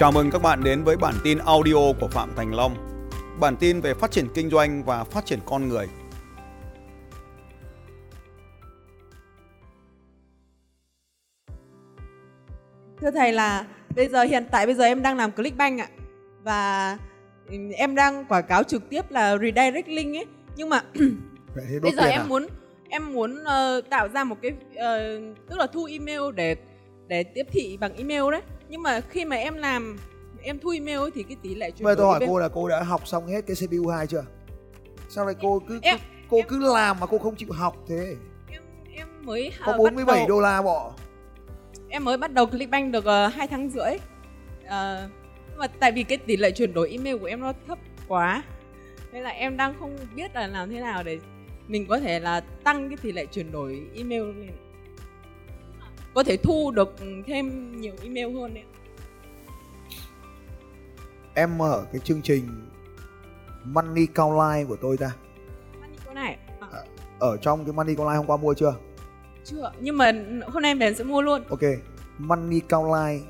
Chào mừng các bạn đến với bản tin audio của Phạm Thành Long. Bản tin về phát triển kinh doanh và phát triển con người. Thưa thầy là bây giờ hiện tại bây giờ em đang làm Clickbank ạ và em đang quảng cáo trực tiếp là redirect link ấy nhưng mà bây giờ em à? muốn em muốn ờ, tạo ra một cái ờ, tức là thu email để để tiếp thị bằng email đấy nhưng mà khi mà em làm em thu email ấy, thì cái tỷ lệ chuyển giờ tôi hỏi bên- cô là cô đã học xong hết cái CPU 2 chưa? Sao lại cô cứ Em- cô cứ làm mà cô không chịu học thế? em em mới Có ờ, 47 bắt đầu, đô la bỏ. em mới bắt đầu Clickbank được uh, 2 tháng rưỡi Ờ, nhưng mà tại vì cái tỷ lệ chuyển đổi email của em nó thấp quá nên là em đang không biết là làm thế nào để mình có thể là tăng cái tỷ lệ chuyển đổi email lên có thể thu được thêm nhiều email hơn đấy Em mở cái chương trình Money Countline của tôi ra. Money có này à, Ở trong cái Money Countline hôm qua mua chưa? chưa nhưng mà hôm nay em sẽ mua luôn Ok. Money Countline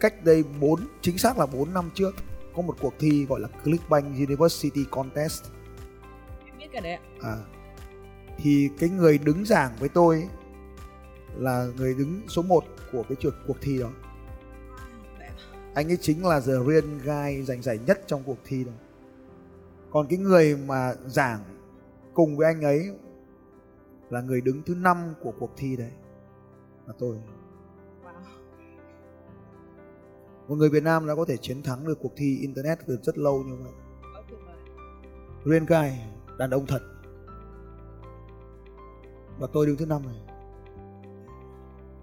cách đây 4 chính xác là 4 năm trước có một cuộc thi gọi là Clickbank University Contest. em biết cái đấy ạ. À, thì cái người đứng giảng với tôi ấy là người đứng số 1 của cái trường cuộc thi đó. Anh ấy chính là the real guy giành giải nhất trong cuộc thi đó. Còn cái người mà giảng cùng với anh ấy là người đứng thứ năm của cuộc thi đấy là tôi. Một người Việt Nam đã có thể chiến thắng được cuộc thi internet từ rất lâu như vậy. Quá. Real guy, đàn ông thật. Và tôi đứng thứ năm này.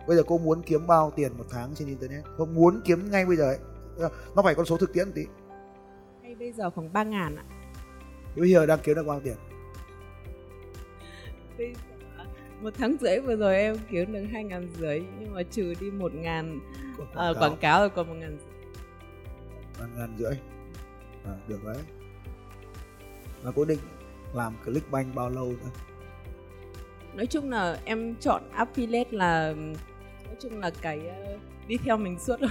Bây giờ cô muốn kiếm bao tiền một tháng trên internet? Không muốn kiếm ngay bây giờ ấy. Nó phải con số thực tiễn một tí. hay bây giờ khoảng 3 ngàn ạ Bây giờ đang kiếm được bao tiền? Bây giờ, một tháng rưỡi vừa rồi em kiếm được hai ngàn rưỡi nhưng mà trừ đi một ngàn Quảng ờ, cáo. quảng cáo rồi còn một ngàn rưỡi. Ngàn, ngàn rưỡi. À, được đấy. Và cố định làm Clickbank bao lâu nữa? nói chung là em chọn affiliate là nói chung là cái ờ, đi theo mình suốt rồi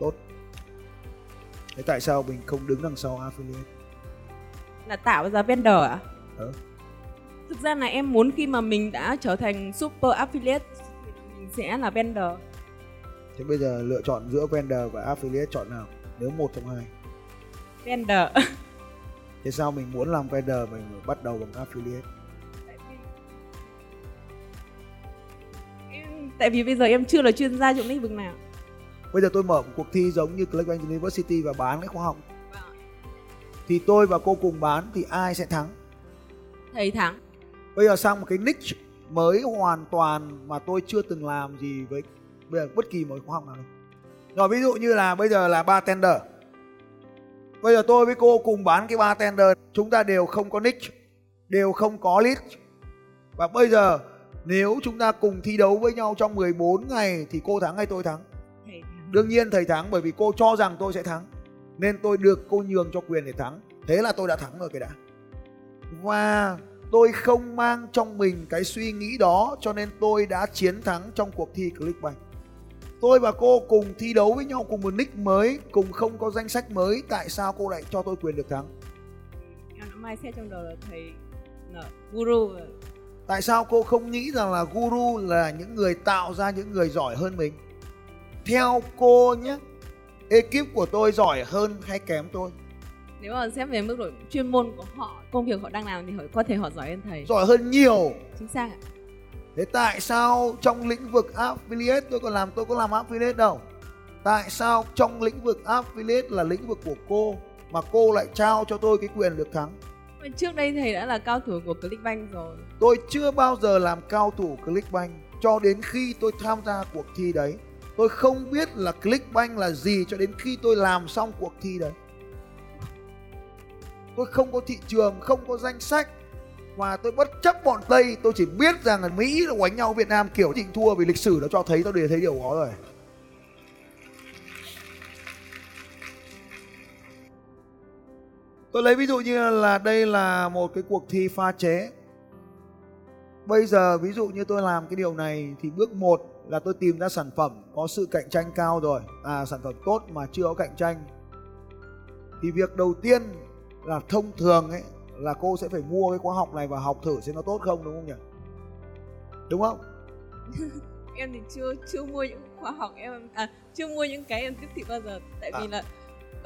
Tốt. Thế tại sao mình không đứng đằng sau affiliate? là tạo ra vendor ạ Ừ. thực ra là em muốn khi mà mình đã trở thành super affiliate thì mình sẽ là vendor Thế bây giờ lựa chọn giữa vendor và affiliate chọn nào? Nếu một trong hai. vendor Thế sao mình muốn làm vendor mình bắt đầu bằng affiliate? Tại vì bây giờ em chưa là chuyên gia trong lĩnh vực nào Bây giờ tôi mở một cuộc thi giống như Clickbank University và bán cái khóa học. Thì tôi và cô cùng bán thì ai sẽ thắng? thầy thắng Bây giờ sang một cái niche mới hoàn toàn mà tôi chưa từng làm gì với bây giờ bất kỳ một khóa học nào đâu. Rồi ví dụ như là bây giờ là bartender. Bây giờ tôi với cô cùng bán cái bartender, chúng ta đều không có niche, đều không có lead. Và bây giờ nếu chúng ta cùng thi đấu với nhau trong 14 ngày thì cô thắng hay tôi thắng? thầy thắng Đương nhiên thầy thắng bởi vì cô cho rằng tôi sẽ thắng. Nên tôi được cô nhường cho quyền để thắng. Thế là tôi đã thắng rồi cái đã. Và tôi không mang trong mình cái suy nghĩ đó cho nên tôi đã chiến thắng trong cuộc thi Clickbank. Tôi và cô cùng thi đấu với nhau cùng một nick mới, cùng không có danh sách mới, tại sao cô lại cho tôi quyền được thắng? em đã mai xét trong đầu là thầy là guru Tại sao cô không nghĩ rằng là guru là những người tạo ra những người giỏi hơn mình? Theo cô nhé, ekip của tôi giỏi hơn hay kém tôi? nếu mà xét về mức độ chuyên môn của họ công việc họ đang làm thì họ có thể họ giỏi hơn thầy Giỏi hơn nhiều. chính xác ạ Thế tại sao trong lĩnh vực affiliate tôi còn làm tôi có làm affiliate đâu? Tại sao trong lĩnh vực affiliate là lĩnh vực của cô mà cô lại trao cho tôi cái quyền được thắng? Trước đây thầy đã là cao thủ của Clickbank rồi Tôi chưa bao giờ làm cao thủ Clickbank cho đến khi tôi tham gia cuộc thi đấy. Tôi không biết là Clickbank là gì cho đến khi tôi làm xong cuộc thi đấy. Tôi không có thị trường, không có danh sách và tôi bất chấp bọn Tây, tôi chỉ biết rằng là Mỹ là đánh nhau Việt Nam kiểu định thua vì lịch sử nó cho thấy tôi đều thấy điều đó rồi. Tôi lấy ví dụ như là đây là một cái cuộc thi pha chế. Bây giờ ví dụ như tôi làm cái điều này thì bước một là tôi tìm ra sản phẩm có sự cạnh tranh cao rồi. À sản phẩm tốt mà chưa có cạnh tranh. Thì việc đầu tiên là thông thường ấy là cô sẽ phải mua cái khóa học này và học thử xem nó tốt không đúng không nhỉ? Đúng không? Em thì chưa chưa mua những khóa học em à chưa mua những cái em tiếp thị bao giờ. Tại vì À. là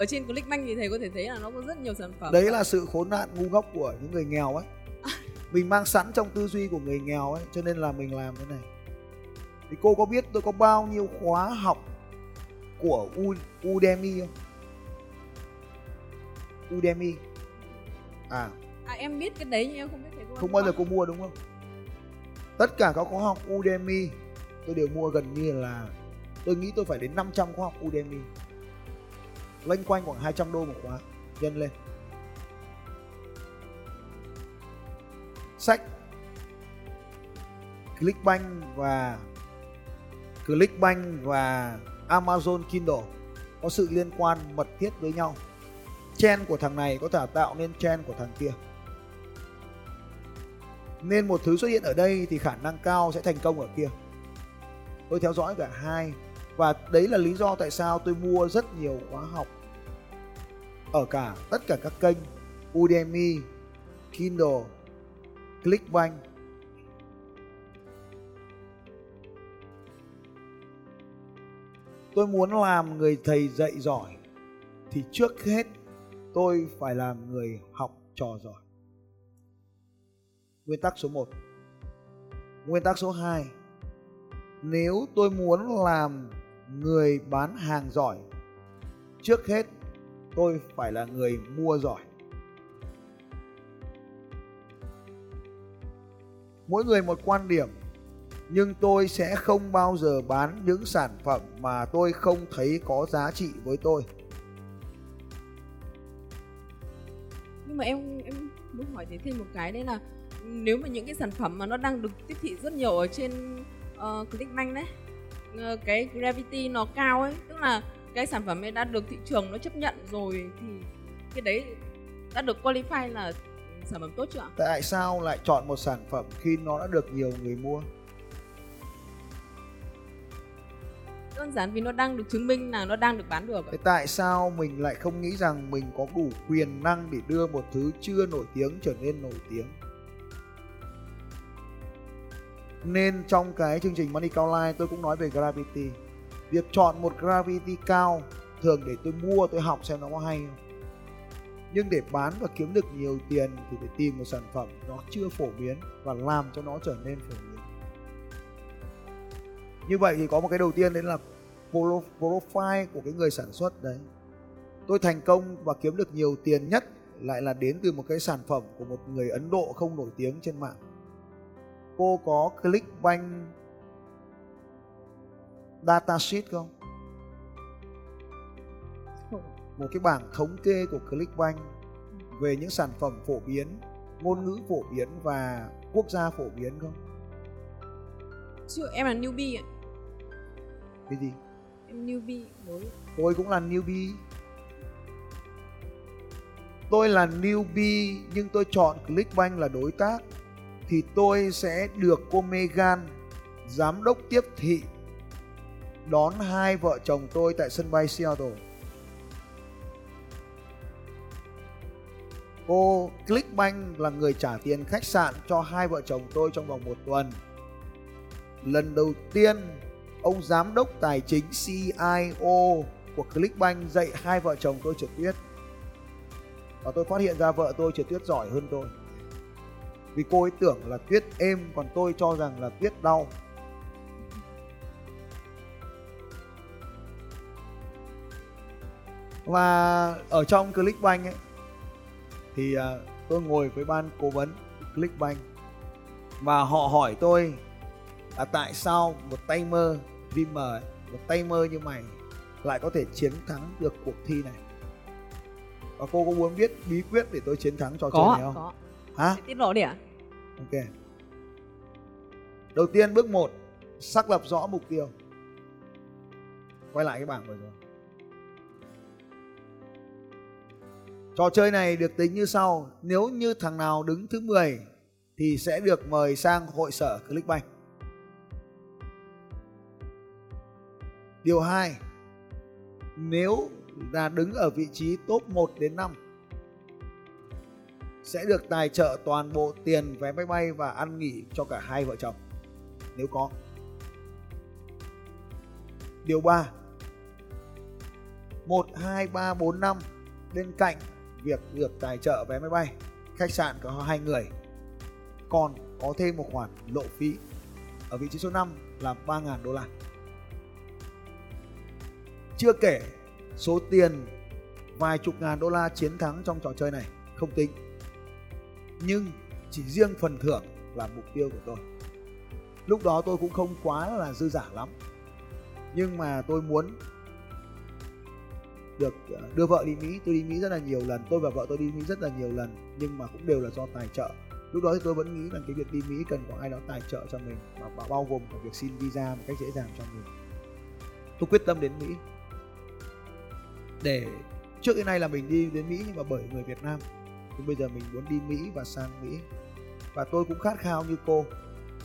ở trên Clickbank thì thầy có thể thấy là nó có rất nhiều sản phẩm. Đấy là sự khốn nạn ngu ngốc của những người nghèo ấy. Mình mang sẵn trong tư duy của người nghèo ấy cho nên là mình làm thế này. Thì cô có biết tôi có bao nhiêu khóa học của Udemy không? Udemy. À. À em biết cái đấy nhưng em không biết thầy có không bao giờ cô mua đúng không? Tất cả các khóa học Udemy tôi đều mua gần như là tôi nghĩ tôi phải đến 500 khóa học Udemy loanh quanh khoảng 200 đô một khóa. Nhân lên. Sách. Clickbank và Clickbank và Amazon Kindle có sự liên quan mật thiết với nhau. Trend của thằng này có thể tạo nên trend của thằng kia. Nên một thứ xuất hiện ở đây thì khả năng cao sẽ thành công ở kia. Tôi theo dõi cả hai và đấy là lý do tại sao tôi mua rất nhiều khóa học ở cả tất cả các kênh Udemy, Kindle, Clickbank. Tôi muốn làm người thầy dạy giỏi thì trước hết tôi phải làm người học trò giỏi. Nguyên tắc số 1. Nguyên tắc số 2. Nếu tôi muốn làm người bán hàng giỏi, trước hết tôi phải là người mua giỏi. Mỗi người một quan điểm, nhưng tôi sẽ không bao giờ bán những sản phẩm mà tôi không thấy có giá trị với tôi. nhưng mà em em muốn hỏi thế thêm một cái đấy là nếu mà những cái sản phẩm mà nó đang được tiếp thị rất nhiều ở trên ờ, uh, Clickbank đấy cái gravity nó cao ấy tức là cái sản phẩm ấy đã được thị trường nó chấp nhận rồi thì cái đấy đã được qualify là sản phẩm tốt chưa ạ? Tại sao lại chọn một sản phẩm khi nó đã được nhiều người mua? đơn giản vì nó đang được chứng minh là nó đang được bán được. Thế tại sao mình lại không nghĩ rằng mình có đủ quyền năng để đưa một thứ chưa nổi tiếng trở nên nổi tiếng? Nên trong cái chương trình Money Cao live tôi cũng nói về Gravity. Việc chọn một Gravity cao thường để tôi mua, tôi học xem nó có hay không. Nhưng để bán và kiếm được nhiều tiền thì phải tìm một sản phẩm nó chưa phổ biến và làm cho nó trở nên phổ biến. Như vậy thì có một cái đầu tiên đấy là profile của cái người sản xuất đấy tôi thành công và kiếm được nhiều tiền nhất lại là đến từ một cái sản phẩm của một người Ấn Độ không nổi tiếng trên mạng cô có Clickbank datasheet không? Một cái bảng thống kê của Clickbank về những sản phẩm phổ biến ngôn ngữ phổ biến và quốc gia phổ biến không? Chưa em là newbie ạ. cái gì? Em newbie mới tôi cũng là newbie. Tôi là newbie nhưng tôi chọn Clickbank là đối tác thì tôi sẽ được cô Megan giám đốc tiếp thị, đón hai vợ chồng tôi tại sân bay Seattle. Cô Clickbank là người trả tiền khách sạn cho hai vợ chồng tôi trong vòng một tuần. Lần đầu tiên, ông giám đốc tài chính CIO của Clickbank dạy hai vợ chồng tôi trượt tuyết. Và tôi phát hiện ra vợ tôi trượt tuyết giỏi hơn tôi vì cô ấy tưởng là tuyết êm còn tôi cho rằng là tuyết đau. Và ở trong Clickbank ấy thì à, tôi ngồi với ban cố vấn Clickbank và họ hỏi tôi là tại sao một tay mơ ấy, một tay mơ như mày lại có thể chiến thắng được cuộc thi này? Và cô có muốn biết bí quyết để tôi chiến thắng trò chơi này không? có hả? Tiết lộ đi ạ ok đầu tiên bước 1 xác lập rõ mục tiêu quay lại cái bảng vừa rồi trò chơi này được tính như sau nếu như thằng nào đứng thứ 10 thì sẽ được mời sang hội sở Clickbank. Điều 2. Nếu là đứng ở vị trí top 1 đến 5 sẽ được tài trợ toàn bộ tiền vé máy bay và ăn nghỉ cho cả hai vợ chồng nếu có. Điều 3. 1 2 3 4 5 bên cạnh việc được tài trợ vé máy bay, khách sạn có hai người còn có thêm một khoản lộ phí ở vị trí số 5 là 3.000 đô la. Chưa kể số tiền vài chục ngàn đô la chiến thắng trong trò chơi này không tính. Nhưng chỉ riêng phần thưởng là mục tiêu của tôi. Lúc đó tôi cũng không quá là dư giả lắm. Nhưng mà tôi muốn được ờ, đưa vợ đi Mỹ, tôi đi Mỹ rất là nhiều lần, tôi và vợ tôi đi Mỹ rất là nhiều lần. Nhưng mà cũng đều là do tài trợ. Lúc đó thì tôi vẫn nghĩ rằng cái việc đi Mỹ cần có ai đó tài trợ cho mình và bao gồm cả việc xin visa một cách dễ dàng cho mình. Tôi quyết tâm đến Mỹ. Để trước cái này là mình đi đến Mỹ nhưng mà bởi người Việt Nam thì bây giờ mình muốn đi Mỹ và sang Mỹ. Và tôi cũng khát khao như cô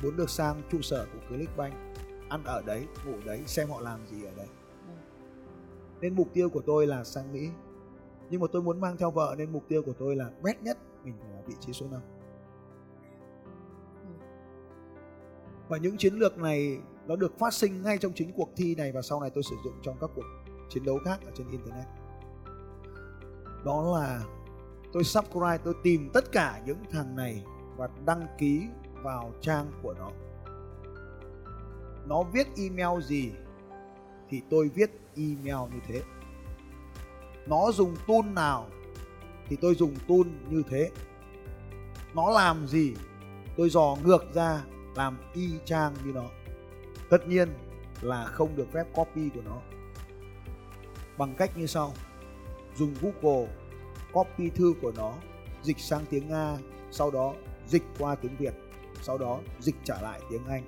muốn được sang trụ sở của Clickbank ăn ở đấy ngủ đấy xem họ làm gì ở đấy. Nên mục tiêu của tôi là sang Mỹ. Nhưng mà tôi muốn mang theo vợ nên mục tiêu của tôi là best nhất mình phải là vị trí số 5 và những chiến lược này nó được phát sinh ngay trong chính cuộc thi này và sau này tôi sử dụng trong các cuộc chiến đấu khác ở trên internet. Đó là tôi subscribe, tôi tìm tất cả những thằng này và đăng ký vào trang của nó. Nó viết email gì thì tôi viết email như thế. Nó dùng tool nào thì tôi dùng tool như thế. Nó làm gì, tôi dò ngược ra làm y chang như nó. Tất nhiên là không được phép copy của nó. Bằng cách như sau. Dùng google copy thư của nó, dịch sang tiếng nga, sau đó dịch qua tiếng việt, sau đó dịch trả lại tiếng anh.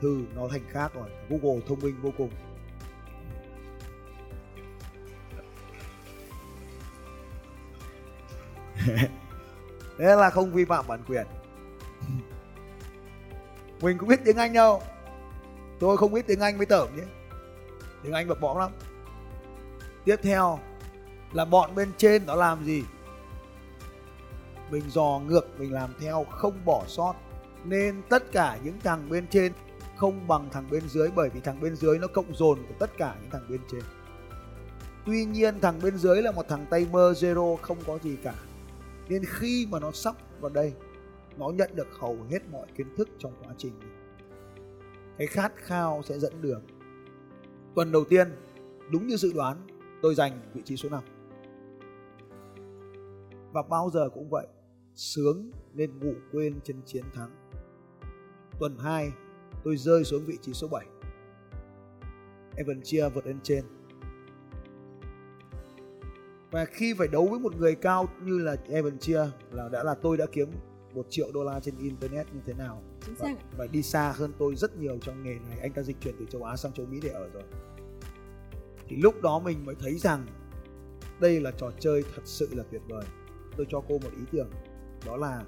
Thư nó thành khác rồi, google thông minh vô cùng. Thế là không vi phạm bản quyền. Mình cũng biết tiếng anh đâu. Tôi không biết tiếng anh với tởm nhé. Tiếng anh bập bõm lắm. Tiếp theo là bọn bên trên nó làm gì? Mình dò ngược, mình làm theo, không bỏ sót. Nên tất cả những thằng bên trên không bằng thằng bên dưới, bởi vì thằng bên dưới nó cộng dồn của tất cả những thằng bên trên. Tuy nhiên thằng bên dưới là một thằng tay mơ zero không có gì cả. Nên khi mà nó sắp vào đây, nó nhận được hầu hết mọi kiến thức trong quá trình cái khát khao sẽ dẫn đường. Tuần đầu tiên, đúng như dự đoán, tôi giành vị trí số 5 và bao giờ cũng vậy sướng nên ngủ quên chân chiến thắng. Tuần 2 tôi rơi xuống vị trí số 7 Evan Chia vượt lên trên. Và khi phải đấu với một người cao như là Evan Chia là đã là tôi đã kiếm một triệu đô la trên internet như thế nào. Chính và, và đi xa hơn tôi rất nhiều trong nghề này. Anh ta dịch chuyển từ châu Á sang châu Mỹ để ở rồi. Thì lúc đó mình mới thấy rằng đây là trò chơi thật sự là tuyệt vời tôi cho cô một ý tưởng, đó là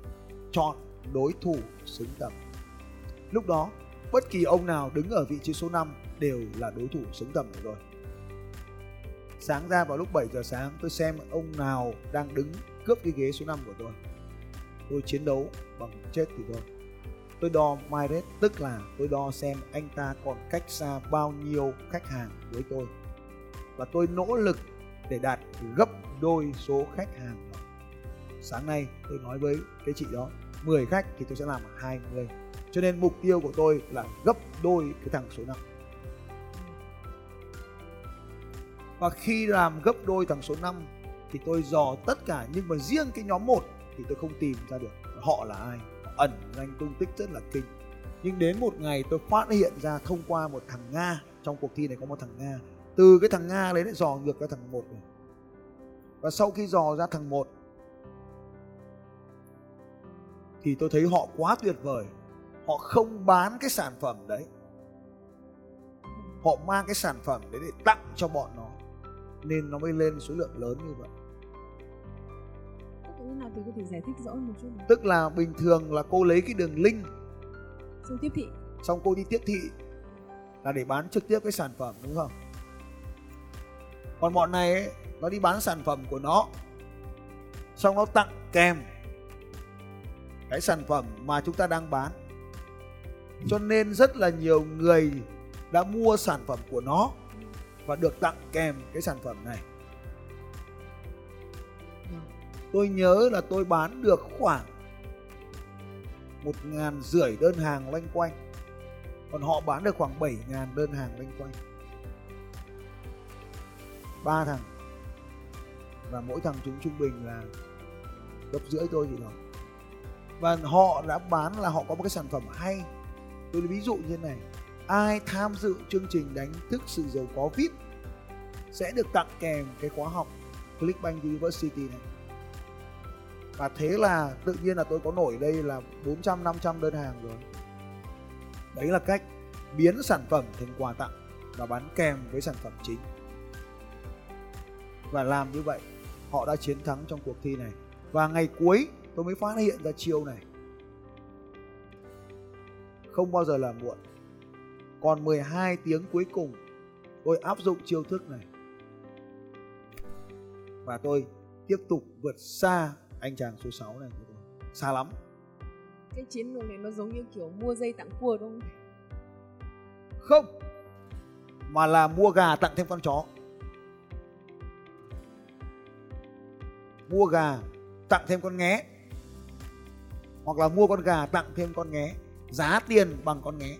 chọn đối thủ xứng tầm. Lúc đó, bất kỳ ông nào đứng ở vị trí số 5 đều là đối thủ xứng tầm rồi. Sáng ra vào lúc 7 giờ sáng, tôi xem ông nào đang đứng cướp cái ghế số 5 của tôi. Tôi chiến đấu bằng chết thì thôi. Tôi đo my tức là tôi đo xem anh ta còn cách xa bao nhiêu khách hàng với tôi. Và tôi nỗ lực để đạt gấp đôi số khách hàng đó sáng nay tôi nói với cái chị đó 10 khách thì tôi sẽ làm 20 cho nên mục tiêu của tôi là gấp đôi cái thằng số 5 và khi làm gấp đôi thằng số 5 thì tôi dò tất cả, nhưng mà riêng cái nhóm 1 thì tôi không tìm ra được họ là ai. Họ ẩn danh tung tích rất là kinh. Nhưng đến một ngày tôi phát hiện ra thông qua một thằng nga, trong cuộc thi này có một thằng nga. Từ cái thằng nga đấy lại dò ngược ra thằng một này và sau khi dò ra thằng một thì tôi thấy họ quá tuyệt vời. Họ không bán cái sản phẩm đấy. Họ mang cái sản phẩm đấy để tặng cho bọn nó nên nó mới lên số lượng lớn như vậy. Như nào thì có thể giải thích rõ một chút nào. tức là bình thường là cô lấy cái đường link. Xong tiếp thị. Xong cô đi tiếp thị là để bán trực tiếp cái sản phẩm đúng không? Còn bọn này ấy, nó đi bán sản phẩm của nó. Xong nó tặng kèm cái sản phẩm mà chúng ta đang bán. Cho nên rất là nhiều người đã mua sản phẩm của nó và được tặng kèm cái sản phẩm này. Tôi nhớ là tôi bán được khoảng một ngàn rưỡi đơn hàng loanh quanh. Còn họ bán được khoảng 7 ngàn đơn hàng loanh quanh. Ba thằng. Và mỗi thằng chúng trung bình là gấp rưỡi tôi gì đó và họ đã bán là họ có một cái sản phẩm hay. Tôi ví dụ như thế này, ai tham dự chương trình đánh thức sự giàu có VIP sẽ được tặng kèm cái khóa học Clickbank University này. Và thế là tự nhiên là tôi có nổi đây là 400 500 đơn hàng rồi. Đấy là cách biến sản phẩm thành quà tặng và bán kèm với sản phẩm chính. Và làm như vậy, họ đã chiến thắng trong cuộc thi này. Và ngày cuối tôi mới phát hiện ra chiêu này. Không bao giờ là muộn. Còn 12 tiếng cuối cùng tôi áp dụng chiêu thức này. Và tôi tiếp tục vượt xa anh chàng số 6 này. Của tôi xa lắm. Cái chiến lược này nó giống như kiểu mua dây tặng cua đúng không? Không mà là mua gà tặng thêm con chó. Mua gà tặng thêm con nghé hoặc là mua con gà tặng thêm con nghé giá tiền bằng con nghé.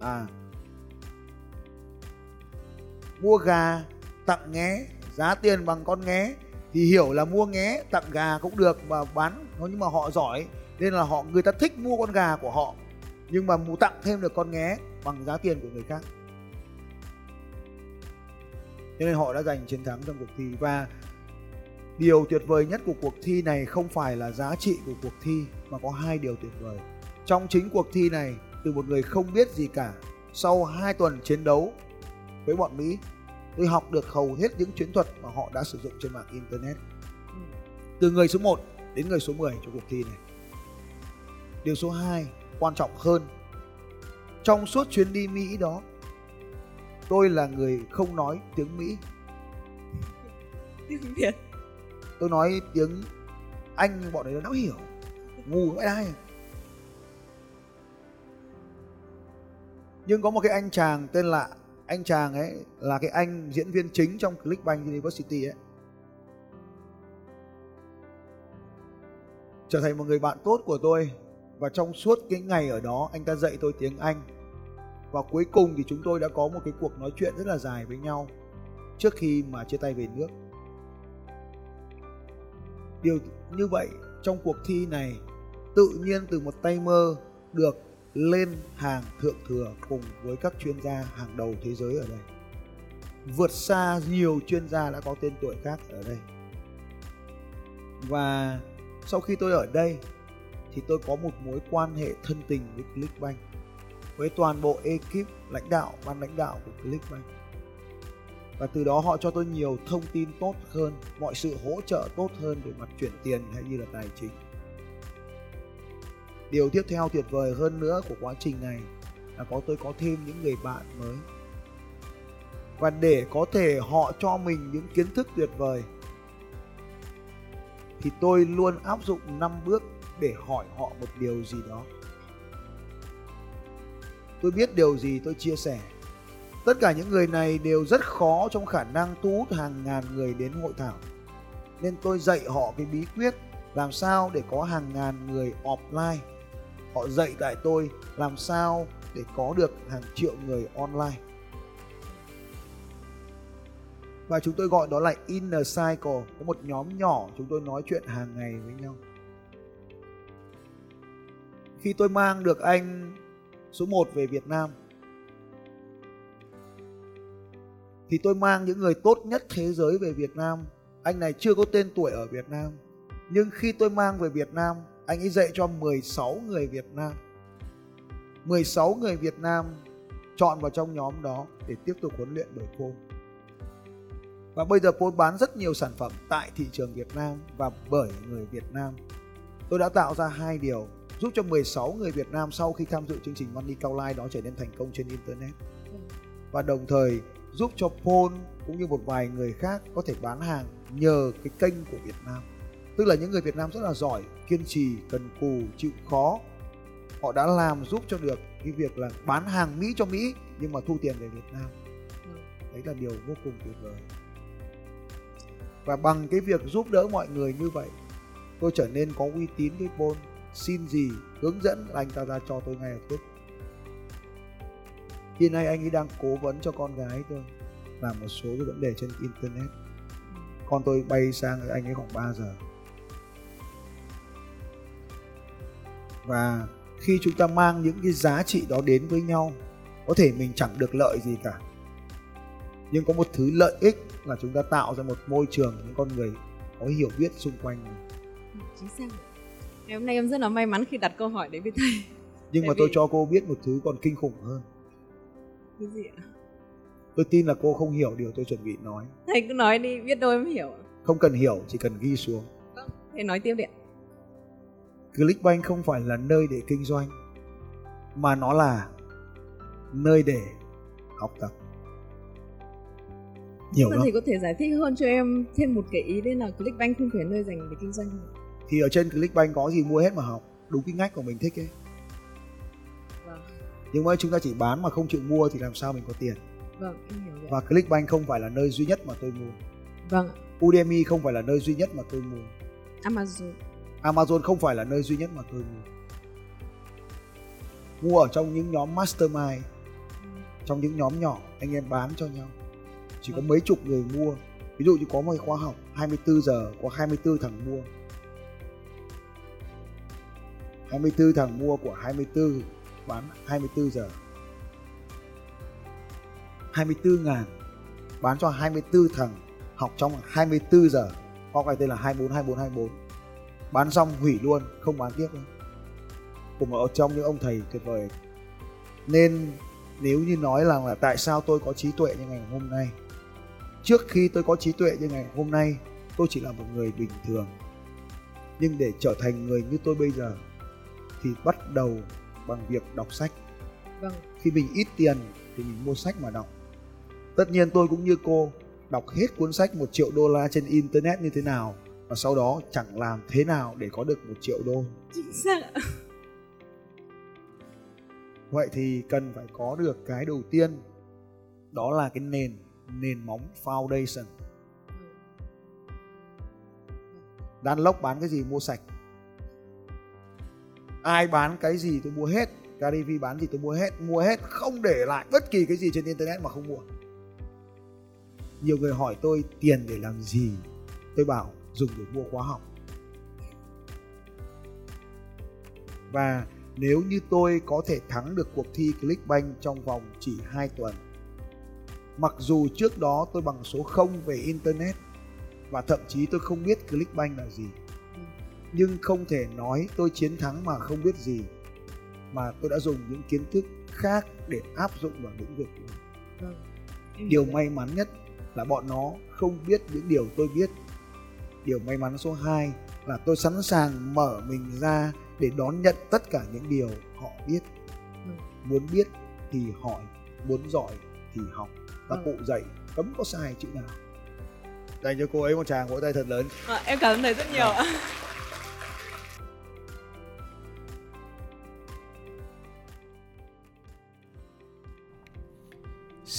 À. Mua gà tặng nghé giá tiền bằng con nghé thì hiểu là mua nghé tặng gà cũng được mà bán nhưng mà họ giỏi nên là họ người ta thích mua con gà của họ nhưng mà mua tặng thêm được con nghé bằng giá tiền của người khác. Cho nên họ đã giành chiến thắng trong cuộc thi và điều tuyệt vời nhất của cuộc thi này không phải là giá trị của cuộc thi, mà có hai điều tuyệt vời. Trong chính cuộc thi này, từ một người không biết gì cả, sau 2 tuần chiến đấu với bọn Mỹ, tôi học được hầu hết những chiến thuật mà họ đã sử dụng trên mạng internet. Từ người số 1 đến người số 10 trong cuộc thi này. Điều số 2 quan trọng hơn. Trong suốt chuyến đi Mỹ đó, tôi là người không nói tiếng Mỹ. Tiếng việt tôi nói tiếng Anh nhưng bọn đấy nó hiểu. Ngu vãi đai à? nhưng có một cái anh chàng tên là, anh chàng ấy là cái anh diễn viên chính trong Clickbank University ấy. Trở thành một người bạn tốt của tôi. Và trong suốt cái ngày ở đó, anh ta dạy tôi tiếng Anh. Và cuối cùng thì chúng tôi đã có một cái cuộc nói chuyện rất là dài với nhau trước khi mà chia tay về nước điều như vậy trong cuộc thi này tự nhiên từ một tay mơ được lên hàng thượng thừa cùng với các chuyên gia hàng đầu thế giới ở đây. Vượt xa nhiều chuyên gia đã có tên tuổi khác ở đây. Và sau khi tôi ở đây thì tôi có một mối quan hệ thân tình với Clickbank, với toàn bộ ekip lãnh đạo, ban lãnh đạo của Clickbank và từ đó họ cho tôi nhiều thông tin tốt hơn, mọi sự hỗ trợ tốt hơn về mặt chuyển tiền hay như là tài chính. Điều tiếp theo tuyệt vời hơn nữa của quá trình này là có tôi có thêm những người bạn mới. Và để có thể họ cho mình những kiến thức tuyệt vời, thì tôi luôn áp dụng 5 bước để hỏi họ một điều gì đó. Tôi biết điều gì tôi chia sẻ tất cả những người này đều rất khó trong khả năng thu hút hàng ngàn người đến hội thảo. Nên tôi dạy họ cái bí quyết làm sao để có hàng ngàn người offline. Họ dạy tại tôi làm sao để có được hàng triệu người online. Và chúng tôi gọi đó là inner cycle. Có một nhóm nhỏ chúng tôi nói chuyện hàng ngày với nhau. Khi tôi mang được anh số 1 về Việt Nam thì tôi mang những người tốt nhất thế giới về Việt Nam anh này chưa có tên tuổi ở Việt Nam nhưng khi tôi mang về Việt Nam, anh ấy dạy cho 16 người Việt Nam 16 người Việt Nam chọn vào trong nhóm đó để tiếp tục huấn luyện bởi Paul. và bây giờ Paul bán rất nhiều sản phẩm tại thị trường Việt Nam và bởi người Việt Nam. Tôi đã tạo ra hai điều giúp cho 16 người Việt Nam sau khi tham dự chương trình Money Cao Live đó trở nên thành công trên Internet. Và đồng thời giúp cho Paul cũng như một vài người khác có thể bán hàng nhờ cái kênh của Việt Nam. Tức là những người Việt Nam rất là giỏi, kiên trì, cần cù, chịu khó. Họ đã làm giúp cho được cái việc là bán hàng Mỹ cho Mỹ nhưng mà thu tiền về Việt Nam. Đấy là điều vô cùng tuyệt vời. Và bằng cái việc giúp đỡ mọi người như vậy, tôi trở nên có uy tín với Paul. Xin gì, hướng dẫn là anh ta ra cho tôi ngay lập tức. Hiện nay anh ấy đang cố vấn cho con gái tôi làm một số cái vấn đề trên internet. Con tôi bay sang anh ấy khoảng 3 giờ. Và khi chúng ta mang những cái giá trị đó đến với nhau, có thể mình chẳng được lợi gì cả. Nhưng có một thứ lợi ích là chúng ta tạo ra một môi trường những con người có hiểu biết xung quanh mình. chính xác ngày hôm nay em rất là may mắn khi đặt câu hỏi đến với thầy Nhưng Tại mà tôi vì- cho cô biết một thứ còn kinh khủng hơn. Cái gì ạ Tôi tin là cô không hiểu điều tôi chuẩn bị nói. thầy cứ nói đi biết đâu em hiểu Không cần hiểu, chỉ cần ghi xuống. vâng thầy nói tiếp đi ạ Clickbank không phải là nơi để kinh doanh mà nó là nơi để học tập. Nhiều lắm. thầy có thể giải thích hơn cho em thêm một cái ý đây là Clickbank không phải nơi dành để kinh doanh không? Thì ở trên Clickbank có gì mua hết mà học, đúng cái ngách của mình thích ấy. Vâng, Nhưng mà chúng ta chỉ bán mà không chịu mua thì làm sao mình có tiền. vâng em hiểu. Và Clickbank không phải là nơi duy nhất mà tôi mua. Vâng. Udemy không phải là nơi duy nhất mà tôi mua. Amazon. Amazon không phải là nơi duy nhất mà tôi mua. Mua ở trong những nhóm mastermind, trong những nhóm nhỏ anh em bán cho nhau. Chỉ có mấy chục người mua. Ví dụ như có một khóa học 24 giờ có 24 thằng mua. 24 thằng mua của 24 bán 24 giờ. 24 ngàn bán cho 24 thằng học trong 24 giờ. có cái tên là 24 24 24 bán xong hủy luôn không bán tiếp nữa. Của một trong những ông thầy tuyệt vời. Nên nếu như nói là, là tại sao tôi có trí tuệ như ngày hôm nay? Trước khi tôi có trí tuệ như ngày hôm nay tôi chỉ là một người bình thường. Nhưng để trở thành người như tôi bây giờ thì bắt đầu bằng việc đọc sách. Vâng, khi mình ít tiền thì mình mua sách mà đọc. Tất nhiên tôi cũng như cô đọc hết cuốn sách một triệu đô la trên internet như thế nào và sau đó chẳng làm thế nào để có được một triệu đô. Chính xác vậy thì cần phải có được cái đầu tiên đó là cái nền nền móng foundation. Đan lốc bán cái gì mua sạch ai bán cái gì tôi mua hết. Gary V. bán gì tôi mua hết. Mua hết, không để lại bất kỳ cái gì trên internet mà không mua. Nhiều người hỏi tôi tiền để làm gì? Tôi bảo, dùng để mua khóa học. Và nếu như tôi có thể thắng được cuộc thi Clickbank trong vòng chỉ 2 tuần, mặc dù trước đó tôi bằng số 0 về internet và thậm chí tôi không biết Clickbank là gì nhưng không thể nói tôi chiến thắng mà không biết gì mà tôi đã dùng những kiến thức khác để áp dụng vào lĩnh vực đó. Vâng. em điều may mắn nhất là bọn nó không biết những điều tôi biết điều may mắn số 2 là tôi sẵn sàng mở mình ra để đón nhận tất cả những điều họ biết Ừ. muốn biết thì hỏi muốn giỏi thì học và Ừ. cụ dạy cấm có sai chữ nào dành cho cô ấy một tràng vỗ tay thật lớn À, em cảm ơn thầy rất nhiều ạ.